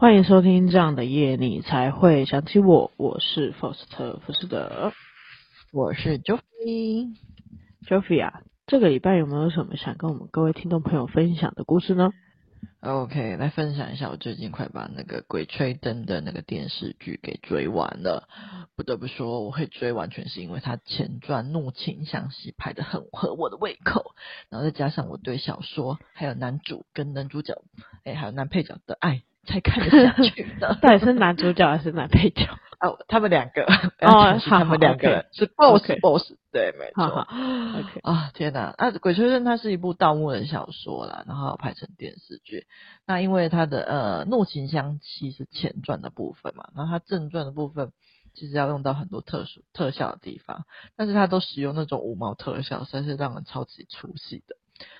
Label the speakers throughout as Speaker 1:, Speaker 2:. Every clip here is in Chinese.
Speaker 1: 欢迎收听这样的夜，你才会想起我。我是福斯特，福斯特，
Speaker 2: 我是 Joffy。
Speaker 1: Joffy 啊，这个礼拜有没有什么想跟我们各位听众朋友分享的故事呢
Speaker 2: ？OK，来分享一下，我最近快把那个《鬼吹灯》的那个电视剧给追完了。不得不说，我会追完全是因为它前传怒晴湘西拍的很合我的胃口，然后再加上我对小说还有男主跟男主角，哎，还有男配角的爱。才看得下去的，
Speaker 1: 到底是男主角还是男配角？
Speaker 2: 哦，他们两个
Speaker 1: 哦，
Speaker 2: 他们两个是 boss boss，对，没错。
Speaker 1: 好好 OK
Speaker 2: 啊，天哪！那，《鬼吹灯》它是一部盗墓的小说啦，然后拍成电视剧。那因为它的呃《怒晴湘西》是前传的部分嘛，然后它正传的部分其实要用到很多特殊特效的地方，但是它都使用那种五毛特效，实在是让人超级出戏的。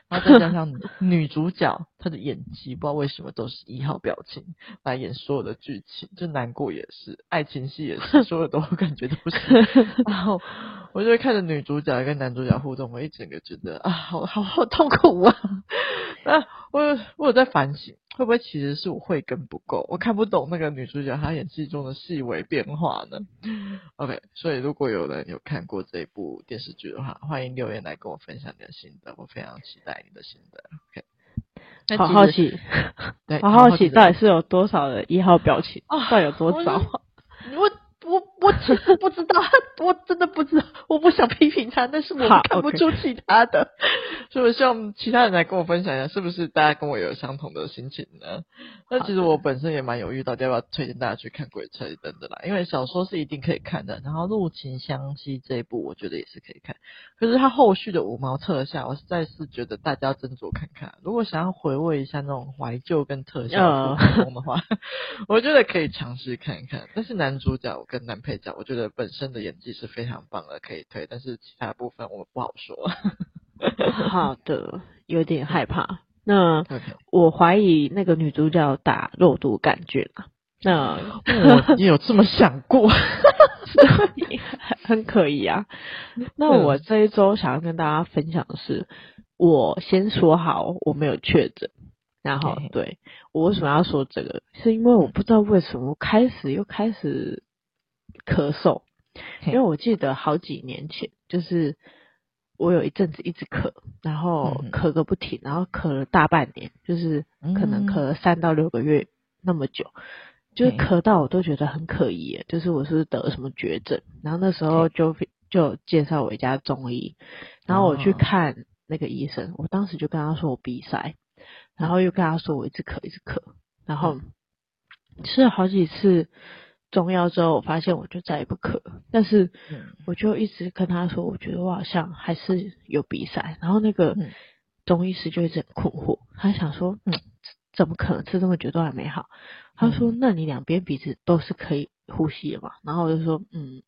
Speaker 2: 然后再加上女主角，她的演技不知道为什么都是一号表情来演所有的剧情，就难过也是，爱情戏也是，所有的都 感觉都是。然后我就会看着女主角跟男主角互动，我一整个觉得啊，好好好痛苦啊！啊，我有我有在反省，会不会其实是我慧根不够，我看不懂那个女主角她演技中的细微变化呢？OK，所以如果有人有看过这一部电视剧的话，欢迎留言来跟我分享你的心得，我非常期待。你的心得，OK，
Speaker 1: 好好奇，
Speaker 2: 对，
Speaker 1: 好好奇，到底是有多少的一号表情？哦，到底有多少？
Speaker 2: 我我我其不知道，我真的不知道，我不想批评他，但是我看不出其他的。所以我希望其他人来跟我分享一下，是不是大家跟我有相同的心情呢？那其实我本身也蛮犹豫到底要不要推荐大家去看《鬼吹灯》的啦，因为小说是一定可以看的，然后《怒晴湘西》这一部我觉得也是可以看，可是他后续的五毛特效，我实在是觉得大家要斟酌看看。如果想要回味一下那种怀旧跟特效风的话，我觉得可以尝试看一看。但是男主角跟男配角，我觉得本身的演技是非常棒的，可以推。但是其他部分我不好说。
Speaker 1: 好的，有点害怕。那我怀疑那个女主角打肉毒杆菌了。那
Speaker 2: 我也有这么想过，
Speaker 1: 很可疑啊。那我这一周想要跟大家分享的是，我先说好我没有确诊。然后对，我为什么要说这个？是因为我不知道为什么我开始又开始咳嗽，因为我记得好几年前就是。我有一阵子一直咳，然后咳个不停，然后咳了大半年，就是可能咳了三到六个月那么久，就是咳到我都觉得很可疑，就是我是不是得了什么绝症？然后那时候就就介绍我一家中医，然后我去看那个医生，我当时就跟他说我鼻塞，然后又跟他说我一直咳一直咳，然后吃了好几次。中药之后，我发现我就再也不咳，但是我就一直跟他说，我觉得我好像还是有鼻塞。然后那个中医师就一直很困惑，他想说，嗯，怎么可能吃这么久都还没好？他说，那你两边鼻子都是可以呼吸的嘛？然后我就说，嗯，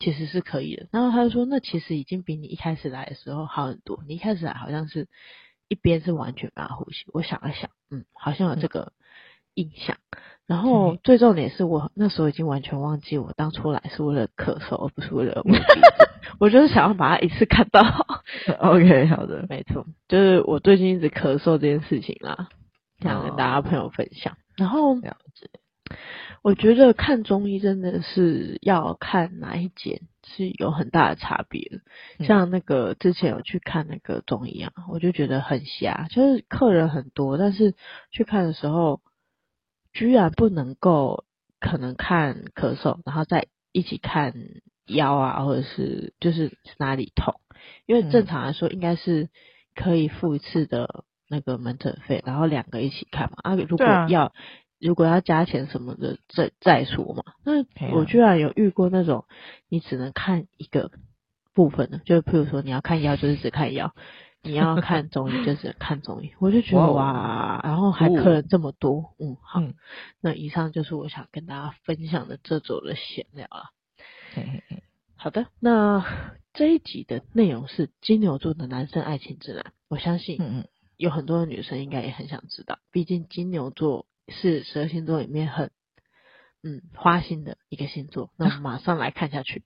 Speaker 1: 其实是可以的。然后他就说，那其实已经比你一开始来的时候好很多。你一开始来好像是一边是完全没法呼吸。我想了想，嗯，好像有这个印象。然后最重点是我那时候已经完全忘记我当初来是为了咳嗽，而不是为了。我就是想要把它一次看到。
Speaker 2: OK，好的，
Speaker 1: 没错，就是我最近一直咳嗽这件事情啦，想跟大家朋友分享。然后我觉得看中医真的是要看哪一间是有很大的差别。像那个之前有去看那个中医啊，我就觉得很瞎，就是客人很多，但是去看的时候。居然不能够可能看咳嗽，然后再一起看腰啊，或者是就是哪里痛，因为正常来说应该是可以付一次的那个门诊费，然后两个一起看嘛。啊，如果要、啊、如果要加钱什么的再再说嘛。那我居然有遇过那种你只能看一个部分的，就譬如说你要看腰，就是只看腰。你要看中医 就是看中医，我就觉得哇，哇，然后还客人这么多，嗯，好，嗯，那以上就是我想跟大家分享的这周的闲聊了。
Speaker 2: 嘿嘿嘿，
Speaker 1: 好的，那这一集的内容是金牛座的男生爱情指南，我相信嗯有很多的女生应该也很想知道，毕竟金牛座是十二星座里面很。嗯，花心的一个星座，那我们马上来看下去。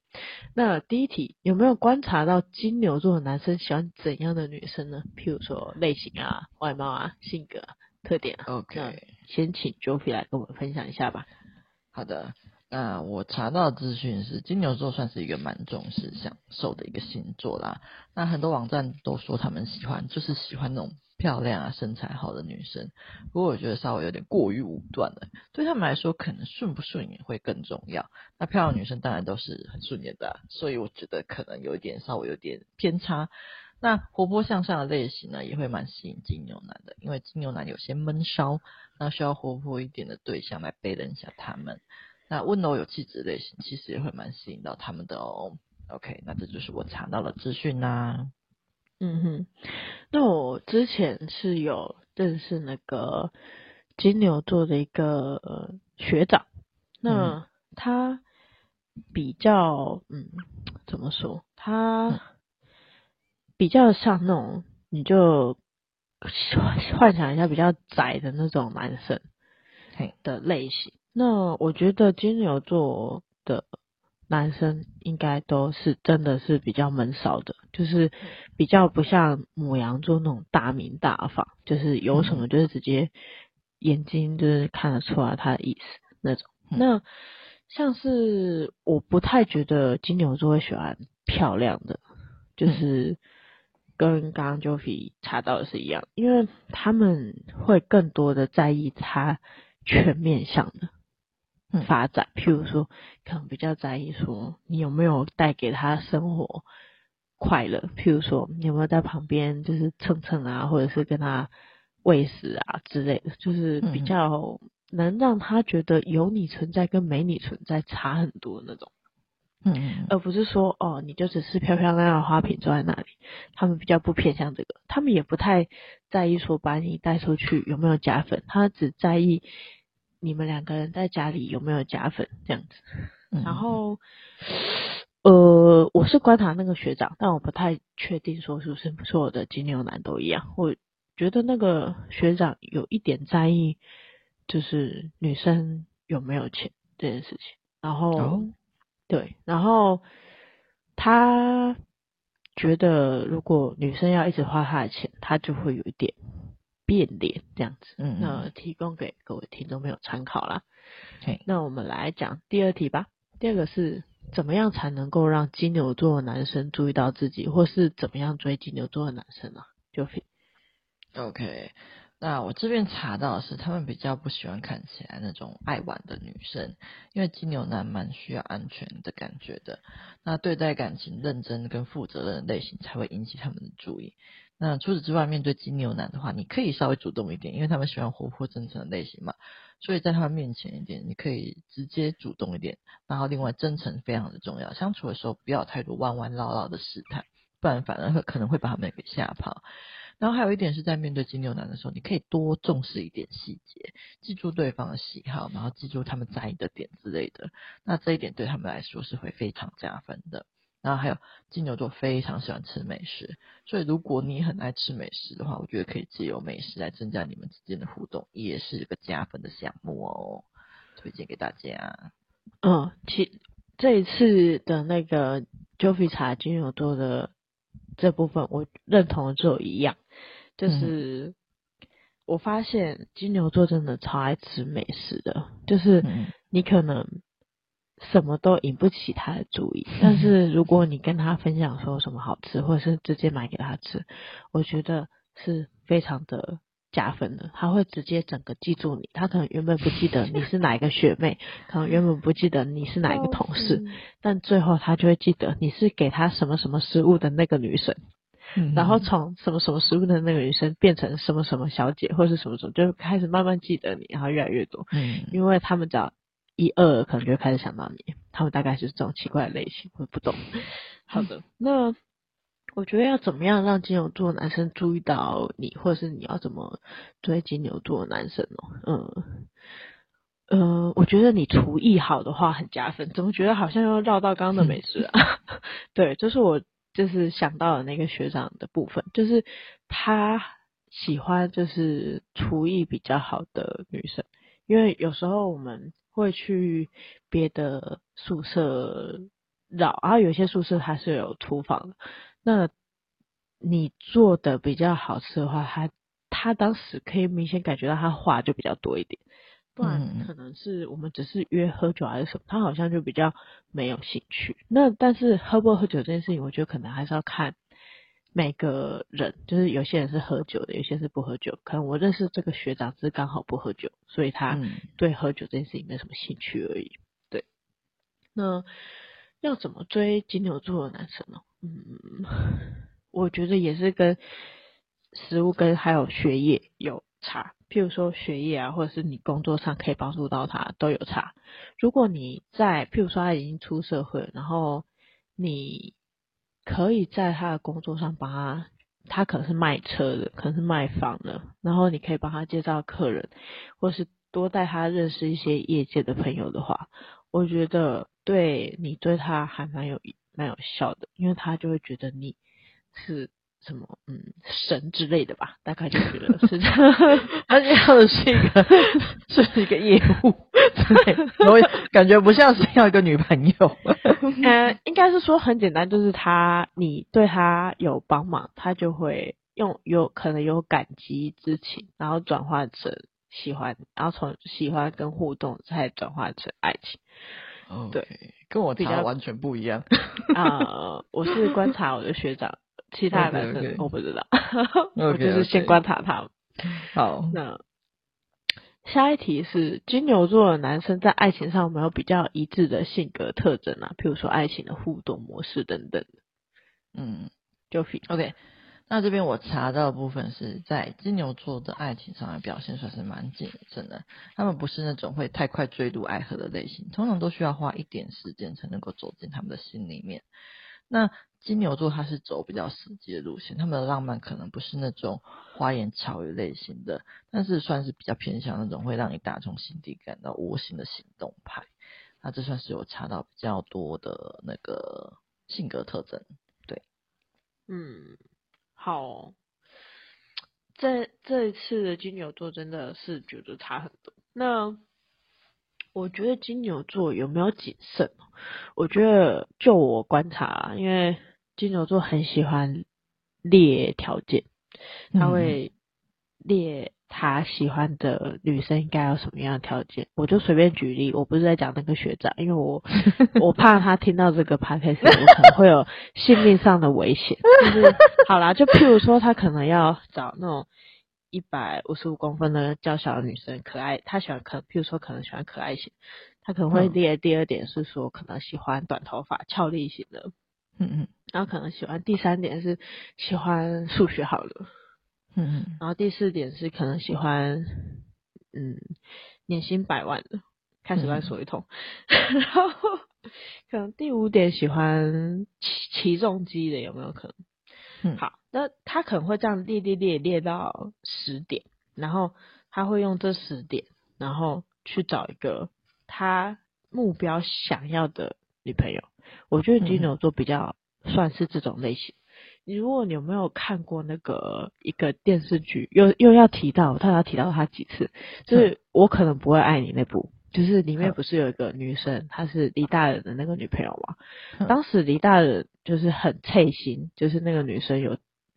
Speaker 1: 那第一题，有没有观察到金牛座的男生喜欢怎样的女生呢？譬如说类型啊、外貌啊、性格啊、特点啊。
Speaker 2: OK，
Speaker 1: 先请 Joffy 来跟我们分享一下吧。
Speaker 2: 好的。那我查到的资讯是，金牛座算是一个蛮重视享受的一个星座啦。那很多网站都说他们喜欢，就是喜欢那种漂亮啊、身材好的女生。不过我觉得稍微有点过于武断了，对他们来说，可能顺不顺眼会更重要。那漂亮女生当然都是很顺眼的，所以我觉得可能有一点稍微有点偏差。那活泼向上的类型呢，也会蛮吸引金牛男的，因为金牛男有些闷骚，那需要活泼一点的对象来背人一下他们。那温柔有气质类型，其实也会蛮吸引到他们的哦。OK，那这就是我查到的资讯啦。
Speaker 1: 嗯哼，那我之前是有认识那个金牛座的一个学长，那他比较嗯，怎么说？他比较像那种，你就幻想一下比较窄的那种男生，的类型。那我觉得金牛座的男生应该都是真的是比较闷骚的，就是比较不像母羊座那种大明大放，就是有什么就是直接眼睛就是看得出来他的意思那种。那像是我不太觉得金牛座会喜欢漂亮的，就是跟刚刚 Joffy 查到的是一样，因为他们会更多的在意他全面向的。发展，譬如说，可能比较在意说你有没有带给他生活快乐，譬如说你有没有在旁边就是蹭蹭啊，或者是跟他喂食啊之类的，就是比较能让他觉得有你存在跟没你存在差很多那种，嗯，而不是说哦，你就只是漂漂亮亮的花瓶坐在那里，他们比较不偏向这个，他们也不太在意说把你带出去有没有加分，他只在意。你们两个人在家里有没有加分这样子？然后，呃，我是观察那个学长，但我不太确定说是不是所有的金牛男都一样。我觉得那个学长有一点在意，就是女生有没有钱这件事情。然后，哦、对，然后他觉得如果女生要一直花他的钱，他就会有一点。变脸这样子，嗯，那提供给各位听众朋友参考啦。那我们来讲第二题吧。第二个是怎么样才能够让金牛座的男生注意到自己，或是怎么样追金牛座的男生呢？就
Speaker 2: OK。那我这边查到的是，他们比较不喜欢看起来那种爱玩的女生，因为金牛男蛮需要安全的感觉的。那对待感情认真跟负责任的类型才会引起他们的注意。那除此之外，面对金牛男的话，你可以稍微主动一点，因为他们喜欢活泼真诚的类型嘛。所以在他们面前一点，你可以直接主动一点。然后另外，真诚非常的重要，相处的时候不要太多弯弯绕绕的试探，不然反而会可能会把他们给吓跑。然后还有一点是在面对金牛男的时候，你可以多重视一点细节，记住对方的喜好，然后记住他们在意的点之类的。那这一点对他们来说是会非常加分的。然后还有金牛座非常喜欢吃美食，所以如果你很爱吃美食的话，我觉得可以借由美食来增加你们之间的互动，也是一个加分的项目哦，推荐给大家。
Speaker 1: 嗯，其这一次的那个 Joffy 查金牛座的这部分，我认同的只有一样。就是我发现金牛座真的超爱吃美食的，就是你可能什么都引不起他的注意，但是如果你跟他分享说什么好吃，或者是直接买给他吃，我觉得是非常的加分的。他会直接整个记住你，他可能原本不记得你是哪一个学妹，可能原本不记得你是哪一个同事，但最后他就会记得你是给他什么什么食物的那个女生。然后从什么什么食物的那个女生变成什么什么小姐，或是什么什么，就开始慢慢记得你，然后越来越多。嗯，因为他们只要一二，可能就会开始想到你。他们大概就是这种奇怪的类型，我不懂。好的，那我觉得要怎么样让金牛座男生注意到你，或者是你要怎么追金牛座男生哦？嗯嗯，我觉得你厨艺好的话很加分。怎么觉得好像又绕到刚刚的美食啊？嗯、对，就是我。就是想到了那个学长的部分，就是他喜欢就是厨艺比较好的女生，因为有时候我们会去别的宿舍绕，然后有些宿舍还是有厨房的。那你做的比较好吃的话，他他当时可以明显感觉到他话就比较多一点，不然可能是我们只是约喝酒还是什么，他好像就比较没有兴趣。那但是喝不喝酒这件事情，我觉得可能还是要看每个人，就是有些人是喝酒的，有些是不喝酒。可能我认识这个学长是刚好不喝酒，所以他对喝酒这件事情没什么兴趣而已。对，那要怎么追金牛座的男生呢？嗯，我觉得也是跟。食物跟还有学业有差，譬如说学业啊，或者是你工作上可以帮助到他都有差。如果你在譬如说他已经出社会，然后你可以在他的工作上帮他，他可能是卖车的，可能是卖房的，然后你可以帮他介绍客人，或是多带他认识一些业界的朋友的话，我觉得对你对他还蛮有蛮有效的，因为他就会觉得你是。什么嗯神之类的吧，大概就觉得是这样。他要的是一个是一个业务，对，我感觉不像是要一个女朋友。呃，应该是说很简单，就是他你对他有帮忙，他就会用有可能有感激之情，然后转化成喜欢，然后从喜欢跟互动再转化成爱情。
Speaker 2: Okay, 对，跟我比较完全不一样。
Speaker 1: 啊、呃，我是观察我的学长。其他的男生我不知道. 我就是先观察他们。
Speaker 2: 好，
Speaker 1: 那下一题是金牛座的男生在爱情上有没有比较一致的性格特征啊？譬如说爱情的互动模式等等。
Speaker 2: 嗯，
Speaker 1: 就
Speaker 2: OK。那这边我查到的部分是在金牛座的爱情上的表现算是蛮谨慎的，他们不是那种会太快坠入爱河的类型，通常都需要花一点时间才能够走进他们的心里面。那金牛座他是走比较实际的路线，他们的浪漫可能不是那种花言巧语类型的，但是算是比较偏向那种会让你打从心底感到窝心的行动派。那这算是有查到比较多的那个性格特征，对，
Speaker 1: 嗯，好，这这一次的金牛座真的是觉得差很多。那我觉得金牛座有没有谨慎？我觉得就我观察，因为金牛座很喜欢列条件，他会列他喜欢的女生应该有什么样的条件。我就随便举例，我不是在讲那个学长，因为我 我怕他听到这个 podcast，我可能会有性命上的危险。就是好啦，就譬如说他可能要找那种。一百五十五公分的较小的女生，可爱，她喜欢可，譬如说可能喜欢可爱型，她可能会列第二点是说可能喜欢短头发、俏丽型的，
Speaker 2: 嗯嗯，
Speaker 1: 然后可能喜欢第三点是喜欢数学好的，
Speaker 2: 嗯嗯，
Speaker 1: 然后第四点是可能喜欢，嗯，年薪百万的，开始乱说一通，嗯、然后可能第五点喜欢骑起重机的，有没有可能？
Speaker 2: 嗯，
Speaker 1: 好。那他可能会这样列列列列到十点，然后他会用这十点，然后去找一个他目标想要的女朋友。我觉得金牛座比较算是这种类型。你如果你有没有看过那个一个电视剧，又又要提到他要提到他几次，就是我可能不会爱你那部。就是里面不是有一个女生，她是李大人的那个女朋友嘛？当时李大人就是很脆心，就是那个女生有。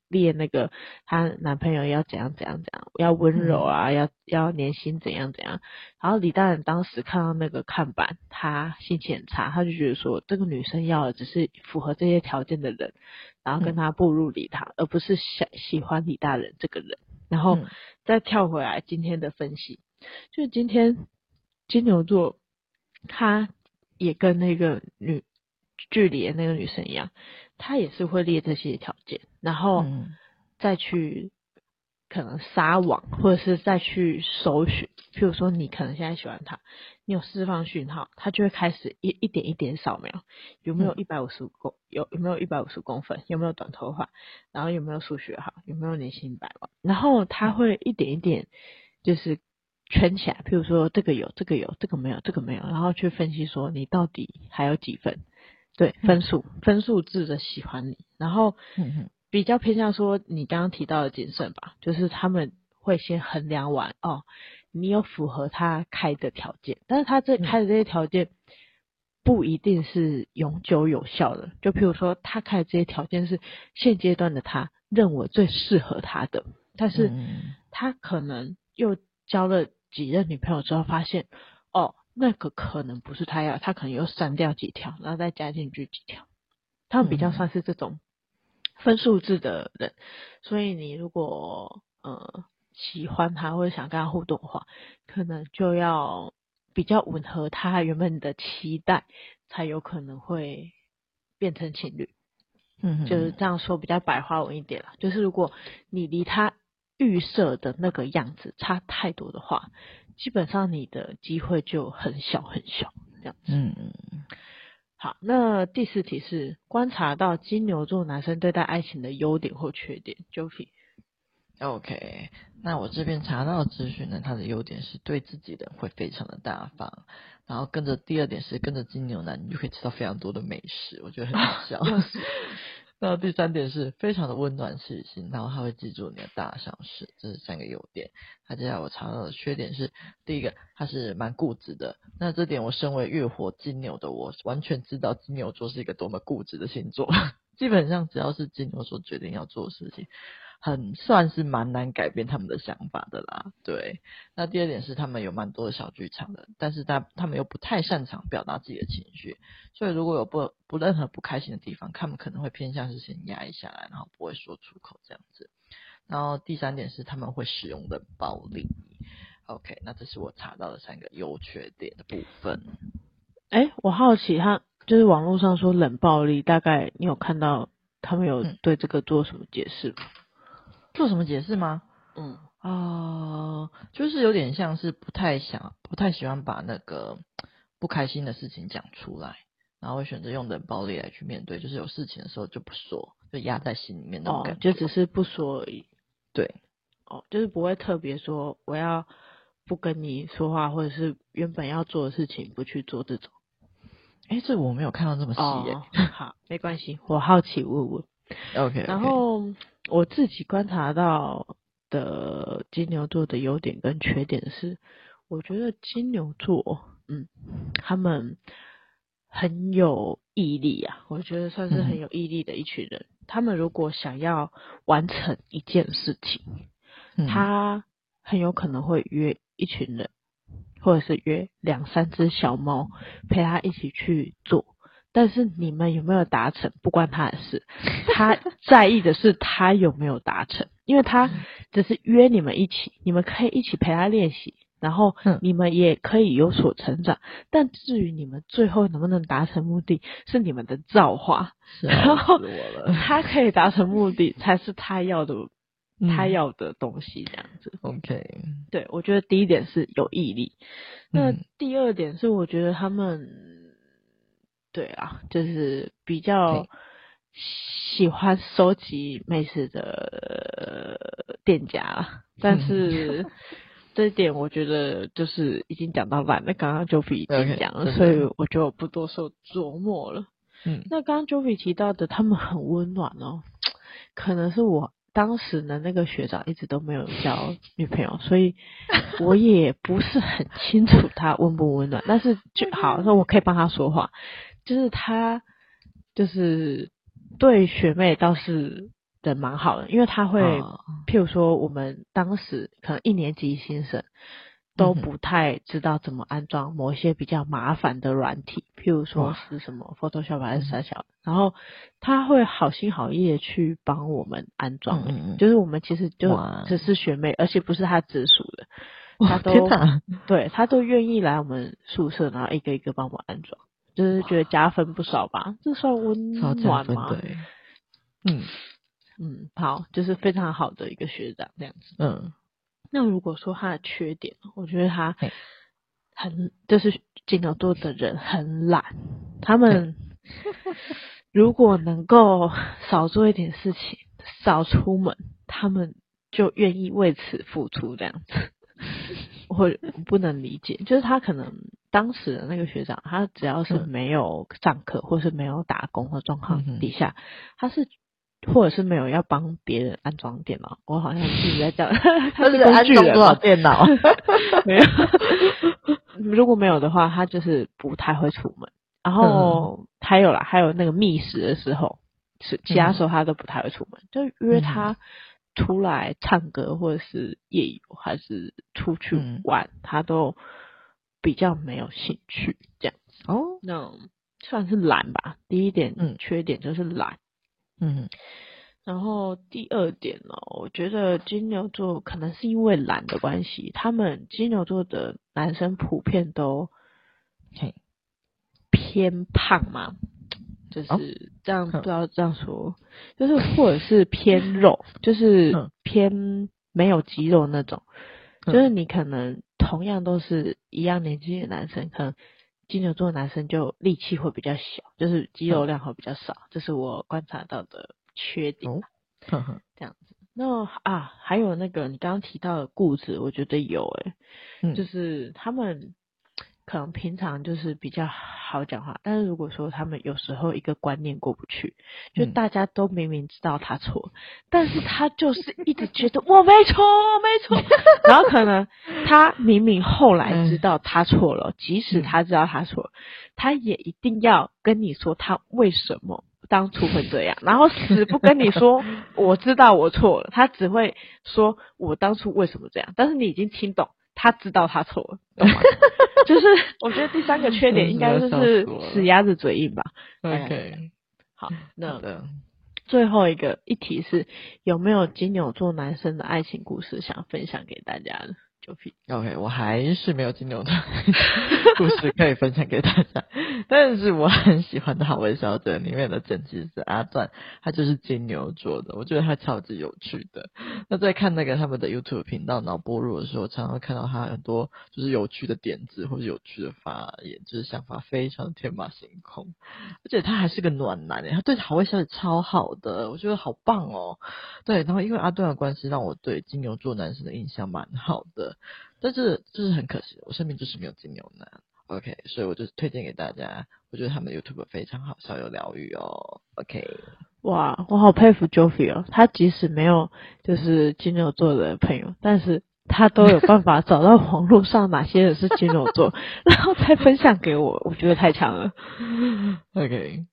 Speaker 1: 列那个她男朋友要怎样怎样怎样，要温柔啊，要要年薪怎样怎样。然后李大人当时看到那个看板，他心情很差，他就觉得说这个女生要的只是符合这些条件的人，然后跟他步入礼堂，而不是想喜欢李大人这个人。然后再跳回来今天的分析，就是今天金牛座，他也跟那个女距离的那个女生一样。他也是会列这些条件，然后再去可能撒网，或者是再去搜寻。譬如说，你可能现在喜欢他，你有释放讯号，他就会开始一一点一点扫描，有没有一百五十公有有没有一百五十公分，有没有短头发，然后有没有数学好，有没有年薪百万，然后他会一点一点就是圈起来。譬如说，这个有，这个有，这个没有，这个没有，然后去分析说你到底还有几分。对，分数分数制的喜欢你，然后比较偏向说你刚刚提到的谨慎吧，就是他们会先衡量完哦，你有符合他开的条件，但是他这开的这些条件不一定是永久有效的。就譬如说，他开的这些条件是现阶段的他认为最适合他的，但是他可能又交了几任女朋友之后，发现哦，那个可能不是他要，他可能又删掉几条，然后再加进去几条。他们比较算是这种分数制的人，所以你如果呃喜欢他或者想跟他互动的话，可能就要比较吻合他原本的期待，才有可能会变成情侣。嗯，就是这样说比较白话文一点了。就是如果你离他预设的那个样子差太多的话，基本上你的机会就很小很小，这样子。嗯嗯。好，那第四题是观察到金牛座男生对待爱情的优点或缺点。
Speaker 2: OK，那我这边查到的资讯呢，他的优点是对自己的会非常的大方，然后跟着第二点是跟着金牛男，你就可以吃到非常多的美食，我觉得很好笑。那第三点是非常的温暖细心，然后他会记住你的大小事，这是三个优点。那接下来我查到的缺点是，第一个他是蛮固执的，那这点我身为月火金牛的我，完全知道金牛座是一个多么固执的星座，基本上只要是金牛座决定要做的事情。很算是蛮难改变他们的想法的啦，对。那第二点是他们有蛮多的小剧场的，但是他他们又不太擅长表达自己的情绪，所以如果有不不任何不开心的地方，他们可能会偏向是先压抑下来，然后不会说出口这样子。然后第三点是他们会使用冷暴力。OK，那这是我查到的三个优缺点的部分。
Speaker 1: 哎、欸，我好奇他就是网络上说冷暴力，大概你有看到他们有对这个做什么解释吗？嗯
Speaker 2: 做什么解释吗？嗯啊、呃，就是有点像是不太想、不太喜欢把那个不开心的事情讲出来，然后会选择用冷暴力来去面对。就是有事情的时候就不说，就压在心里面那种感觉，
Speaker 1: 哦，就只是不说而已。
Speaker 2: 对，
Speaker 1: 哦，就是不会特别说我要不跟你说话，或者是原本要做的事情不去做这种。
Speaker 2: 哎，这我没有看到这么细耶。
Speaker 1: 哦、好，没关系，我好奇问问。
Speaker 2: OK，
Speaker 1: 然后。我自己观察到的金牛座的优点跟缺点是，我觉得金牛座，嗯，他们很有毅力啊，我觉得算是很有毅力的一群人。嗯、他们如果想要完成一件事情，嗯、他很有可能会约一群人，或者是约两三只小猫陪他一起去做。但是你们有没有达成不关他的事，他在意的是他有没有达成，因为他只是约你们一起，你们可以一起陪他练习，然后你们也可以有所成长。但至于你们最后能不能达成目的，是你们的造化。然后 他可以达成目的，才是他要的，他要的东西这样子。
Speaker 2: OK，
Speaker 1: 对，我觉得第一点是有毅力，那第二点是我觉得他们。对啊，就是比较喜欢收集美食的店家，但是 这一点我觉得就是已经讲到烂了，刚刚 Jovi 已经讲了，okay, 所以我就不多说琢磨了。嗯，那刚刚 Jovi 提到的他们很温暖哦，可能是我当时的那个学长一直都没有交女朋友，所以我也不是很清楚他温不温暖，但是就好，那我可以帮他说话。就是他，就是对学妹倒是人蛮好的，因为他会，哦、譬如说我们当时可能一年级新生都不太知道怎么安装某些比较麻烦的软体，譬如说是什么 Photoshop 还是啥小，然后他会好心好意的去帮我们安装，嗯、就是我们其实就只是学妹，而且不是他直属的，他都对他都愿意来我们宿舍，然后一个一个帮我们安装。就是觉得加分不少吧，这算温暖吗？对，嗯嗯，好，就是非常好的一个学长这样子。嗯，那如果说他的缺点，我觉得他很就是金牛座的人很懒，他们 如果能够少做一点事情，少出门，他们就愿意为此付出这样子。我不能理解，就是他可能当时的那个学长，他只要是没有上课或是没有打工的状况底下，嗯、他是或者是没有要帮别人安装电脑，我好像一直在讲，他是安装多少电脑？没有，如果没有的话，他就是不太会出门。然后还有啦，还有那个觅食的时候，是其他时候他都不太会出门，就约他出来唱歌或者是夜游还是出去玩，嗯、他都比较没有兴趣这样子。哦，那算是懒吧。第一点，嗯，缺点就是懒。嗯，然后第二点呢，我觉得金牛座可能是因为懒的关系，他们金牛座的男生普遍都偏胖嘛。就是这样，不知道这样说，就是或者是偏肉，就是偏没有肌肉那种。就是你可能同样都是一样年纪的男生，可能金牛座的男生就力气会比较小，就是肌肉量会比较少，这是我观察到的缺点。这样子。那啊，还有那个你刚刚提到的固执，我觉得有诶，就是他们。可能平常就是比较好讲话，但是如果说他们有时候一个观念过不去，就大家都明明知道他错，嗯、但是他就是一直觉得我没错，我没错，然后可能他明明后来知道他错了，嗯、即使他知道他错了，他也一定要跟你说他为什么当初会这样，然后死不跟你说 我知道我错了，他只会说我当初为什么这样，但是你已经听懂。他知道他错了，懂吗？就是我觉得第三个缺点应该就是死鸭子嘴硬吧。OK，好，那最后一个一题是有没有金牛座男生的爱情故事想分享给大家的？OK，我还是没有金牛的 故事可以分享给大家，但是我很喜欢的好微小姐里面的剪辑师阿段，他就是金牛座的，我觉得他超级有趣的。那在看那个他们的 YouTube 频道脑波弱的时候，常常会看到他很多就是有趣的点子或者有趣的发言，就是想法非常天马行空，而且他还是个暖男诶，他对好微小姐超好的，我觉得好棒哦。对，然后因为阿段的关系，让我对金牛座男生的印象蛮好的。但是就是很可惜，我身边就是没有金牛男，OK，所以我就推荐给大家。我觉得他们的 YouTube 非常好笑又疗愈哦，OK。哇，我好佩服 Joffy 哦，他即使没有就是金牛座的朋友，但是他都有办法找到网络上哪些人是金牛座，然后再分享给我，我觉得太强了。OK，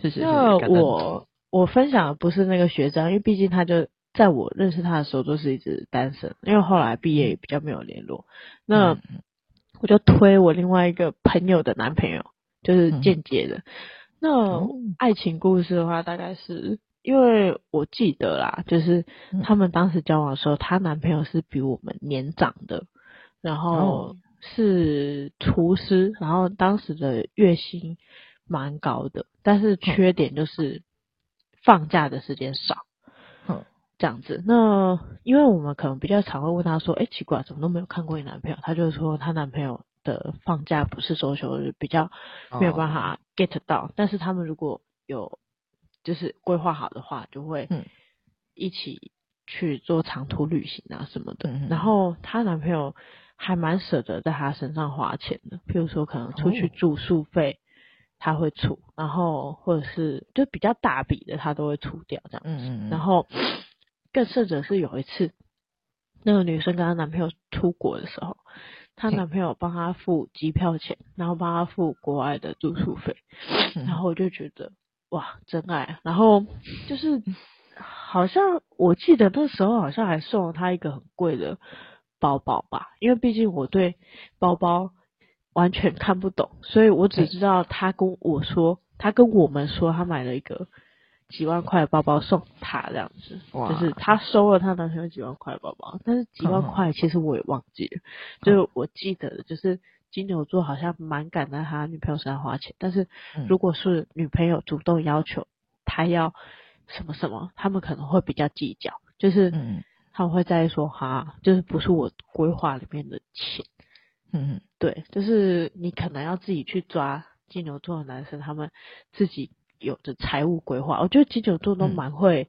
Speaker 1: 谢谢。那我我分享的不是那个学长，因为毕竟他就。在我认识他的时候，都是一直单身，因为后来毕业也比较没有联络。那我就推我另外一个朋友的男朋友，就是间接的。那爱情故事的话，大概是因为我记得啦，就是他们当时交往的时候，她男朋友是比我们年长的，然后是厨师，然后当时的月薪蛮高的，但是缺点就是放假的时间少。这样子，那因为我们可能比较常会问她说，哎，奇怪，怎么都没有看过你男朋友？她就说她男朋友的放假不是周休日，比较没有办法 get 到。Oh. 但是他们如果有就是规划好的话，就会一起去做长途旅行啊什么的。嗯、然后她男朋友还蛮舍得在她身上花钱的，譬如说可能出去住宿费他会出，然后或者是就比较大笔的他都会出掉这样子。嗯嗯然后。更甚者是有一次，那个女生跟她男朋友出国的时候，她男朋友帮她付机票钱，然后帮她付国外的住宿费，然后我就觉得哇，真爱。然后就是好像我记得那时候好像还送了她一个很贵的包包吧，因为毕竟我对包包完全看不懂，所以我只知道她跟我说，她跟我们说她买了一个。几万块的包包送她这样子，就是她收了她男朋友几万块的包包，但是几万块其实我也忘记了，嗯、就是我记得的就是金牛座好像蛮敢在他女朋友身上花钱，但是如果是女朋友主动要求他要什么什么，他们可能会比较计较，就是他们会在意说哈，就是不是我规划里面的钱，嗯，对，就是你可能要自己去抓金牛座的男生，他们自己。有着财务规划，我觉得金牛座都蛮会，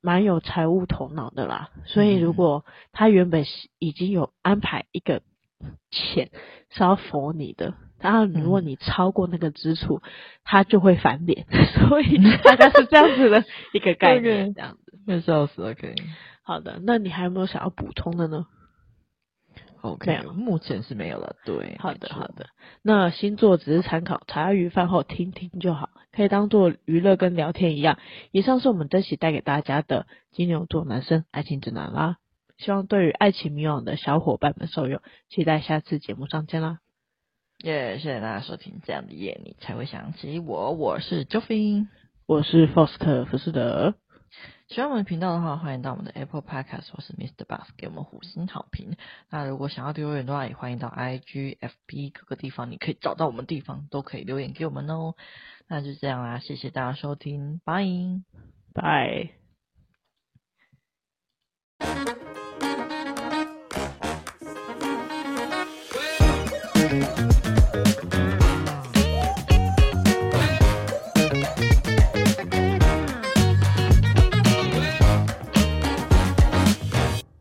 Speaker 1: 蛮、嗯、有财务头脑的啦。所以如果他原本已经有安排一个钱是要 for 你的，然后如果你超过那个支出，嗯、他就会翻脸。所以大概是这样子的 一个概念，这样子。被笑死了，可以。好的，那你还有没有想要补充的呢？OK，目前是没有了。对，好的，好的。那星座只是参考，茶余饭后听听就好。可以当做娱乐跟聊天一样。以上是我们这期带给大家的金牛座男生爱情指南啦，希望对于爱情迷惘的小伙伴们受用，期待下次节目上见啦。
Speaker 2: 耶，yeah, 谢谢大家收听，这样的夜你才会想起我，我是 Joffin，
Speaker 1: 我是 Foster 福斯德。
Speaker 2: 喜欢我们频道的话，欢迎到我们的 Apple Podcast 或是 Mr. Bus 给我们五星好评。那如果想要留言的话，也欢迎到 IG、FB 各个地方，你可以找到我们地方都可以留言给我们哦。那就这样啦，谢谢大家收听，拜拜。Bye.